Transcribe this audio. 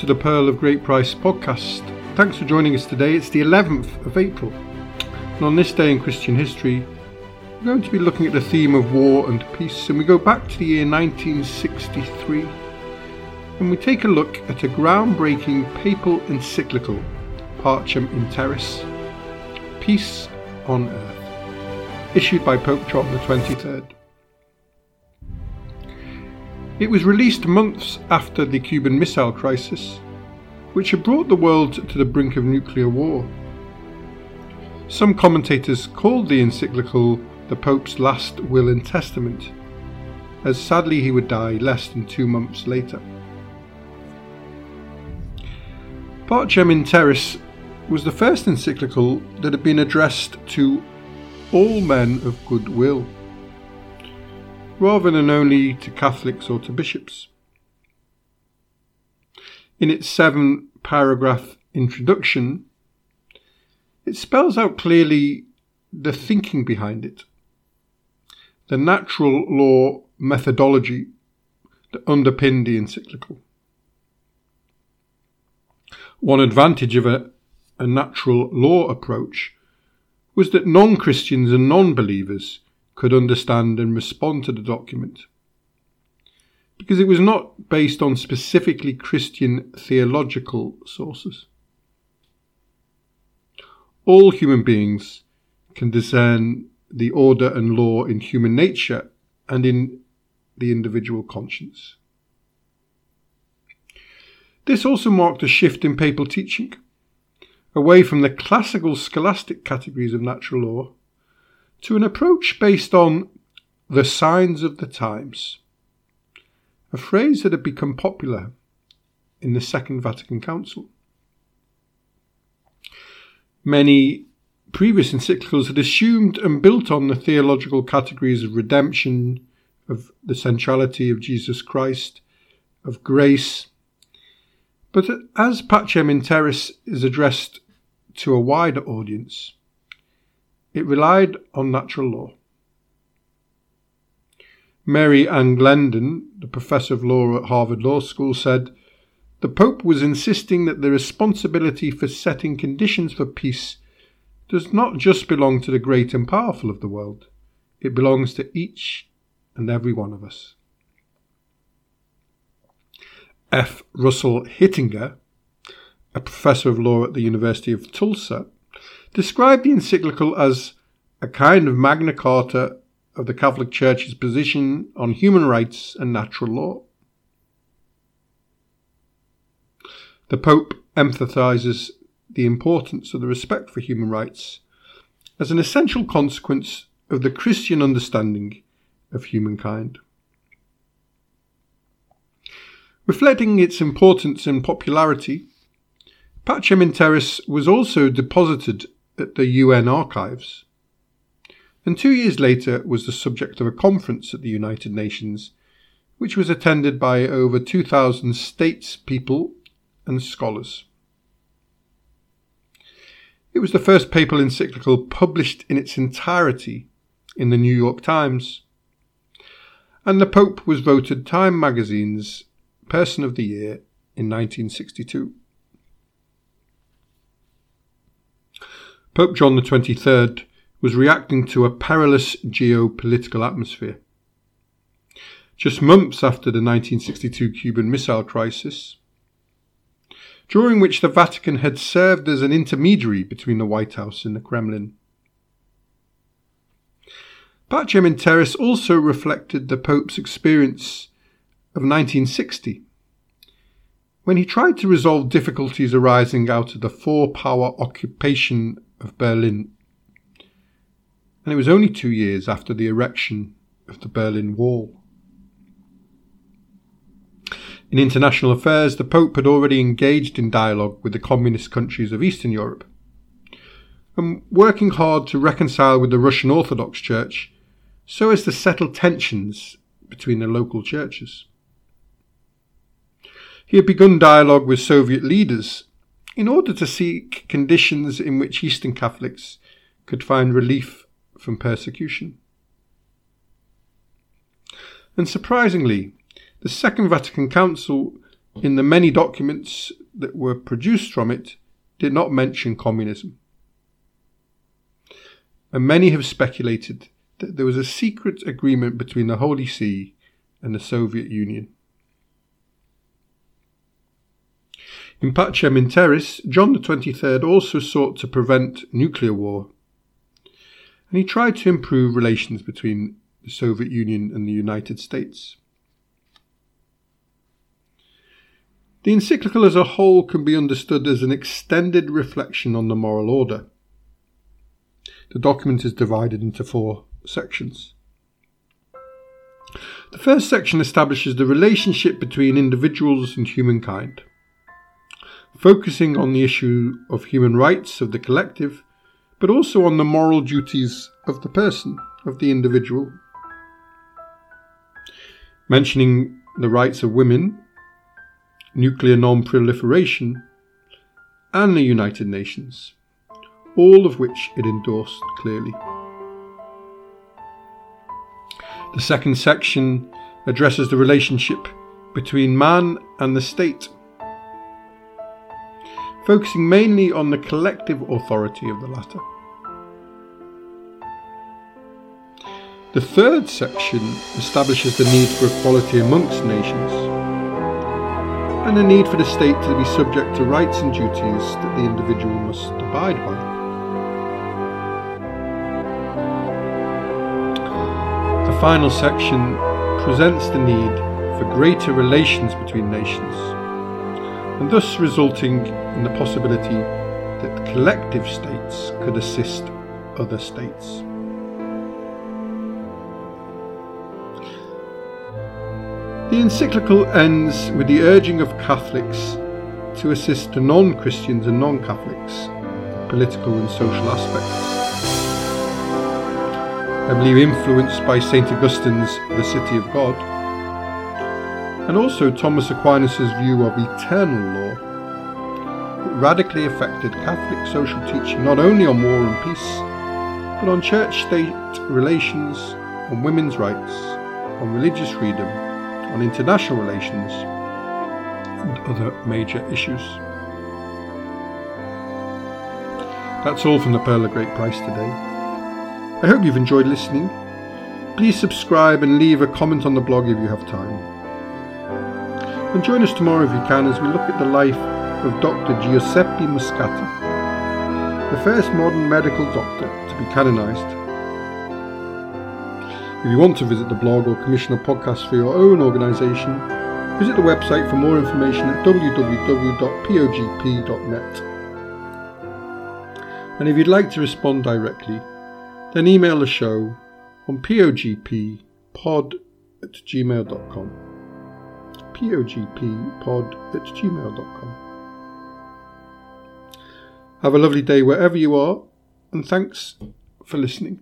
To the Pearl of Great Price podcast. Thanks for joining us today. It's the 11th of April. And on this day in Christian history, we're going to be looking at the theme of war and peace. And we go back to the year 1963 and we take a look at a groundbreaking papal encyclical, Pacem in Terris Peace on Earth, issued by Pope John XXIII. It was released months after the Cuban Missile Crisis, which had brought the world to the brink of nuclear war. Some commentators called the encyclical the Pope's last will and testament, as sadly he would die less than two months later. Pacem in Terris was the first encyclical that had been addressed to all men of good will rather than only to Catholics or to bishops. In its seven paragraph introduction, it spells out clearly the thinking behind it, the natural law methodology that underpinned the encyclical. One advantage of a, a natural law approach was that non Christians and non believers could understand and respond to the document. Because it was not based on specifically Christian theological sources. All human beings can discern the order and law in human nature and in the individual conscience. This also marked a shift in papal teaching, away from the classical scholastic categories of natural law to an approach based on the signs of the times, a phrase that had become popular in the Second Vatican Council. Many previous encyclicals had assumed and built on the theological categories of redemption, of the centrality of Jesus Christ, of grace. But as Pacem in Terris is addressed to a wider audience, it relied on natural law. Mary Ann Glendon, the professor of law at Harvard Law School, said the Pope was insisting that the responsibility for setting conditions for peace does not just belong to the great and powerful of the world, it belongs to each and every one of us. F. Russell Hittinger, a professor of law at the University of Tulsa, described the encyclical as a kind of Magna Carta of the Catholic Church's position on human rights and natural law. The Pope emphasizes the importance of the respect for human rights as an essential consequence of the Christian understanding of humankind. Reflecting its importance and popularity, Pacem was also deposited at the UN archives, and two years later was the subject of a conference at the United Nations, which was attended by over 2,000 statespeople and scholars. It was the first papal encyclical published in its entirety in the New York Times, and the Pope was voted Time magazine's Person of the Year in 1962. Pope John XXIII was reacting to a perilous geopolitical atmosphere. Just months after the 1962 Cuban Missile Crisis, during which the Vatican had served as an intermediary between the White House and the Kremlin. Pacem in Terris also reflected the Pope's experience of 1960, when he tried to resolve difficulties arising out of the four power occupation of Berlin. And it was only two years after the erection of the Berlin Wall. In international affairs, the Pope had already engaged in dialogue with the communist countries of Eastern Europe, and working hard to reconcile with the Russian Orthodox Church so as to settle tensions between the local churches. He had begun dialogue with Soviet leaders in order to seek conditions in which Eastern Catholics could find relief from persecution. And surprisingly, the Second Vatican Council in the many documents that were produced from it, did not mention communism. And many have speculated that there was a secret agreement between the Holy See and the Soviet Union. In Pacem in Terris, John XXIII also sought to prevent nuclear war, and he tried to improve relations between the Soviet Union and the United States. The encyclical as a whole can be understood as an extended reflection on the moral order. The document is divided into four sections. The first section establishes the relationship between individuals and humankind, focusing on the issue of human rights of the collective, but also on the moral duties of the person, of the individual. Mentioning the rights of women nuclear non proliferation, and the United Nations, all of which it endorsed clearly. The second section addresses the relationship between man and the state, focusing mainly on the collective authority of the latter. The third section establishes the need for equality amongst nations and the need for the state to be subject to rights and duties that the individual must abide by. The final section presents the need for greater relations between nations, and thus resulting in the possibility that collective states could assist other states. The encyclical ends with the urging of Catholics to assist non Christians and non Catholics, political and social aspects. I believe influenced by St. Augustine's The City of God, and also Thomas Aquinas' view of eternal law, it radically affected Catholic social teaching not only on war and peace, but on church state relations, on women's rights, on religious freedom on international relations and other major issues. That's all from the Pearl of Great Price today. I hope you've enjoyed listening. Please subscribe and leave a comment on the blog if you have time. And join us tomorrow if you can as we look at the life of Dr. Giuseppe Moscati, the first modern medical doctor to be canonised if you want to visit the blog or commission a podcast for your own organisation, visit the website for more information at www.pogp.net. And if you'd like to respond directly, then email the show on pogppod at gmail.com. pogppod at gmail.com. Have a lovely day wherever you are, and thanks for listening.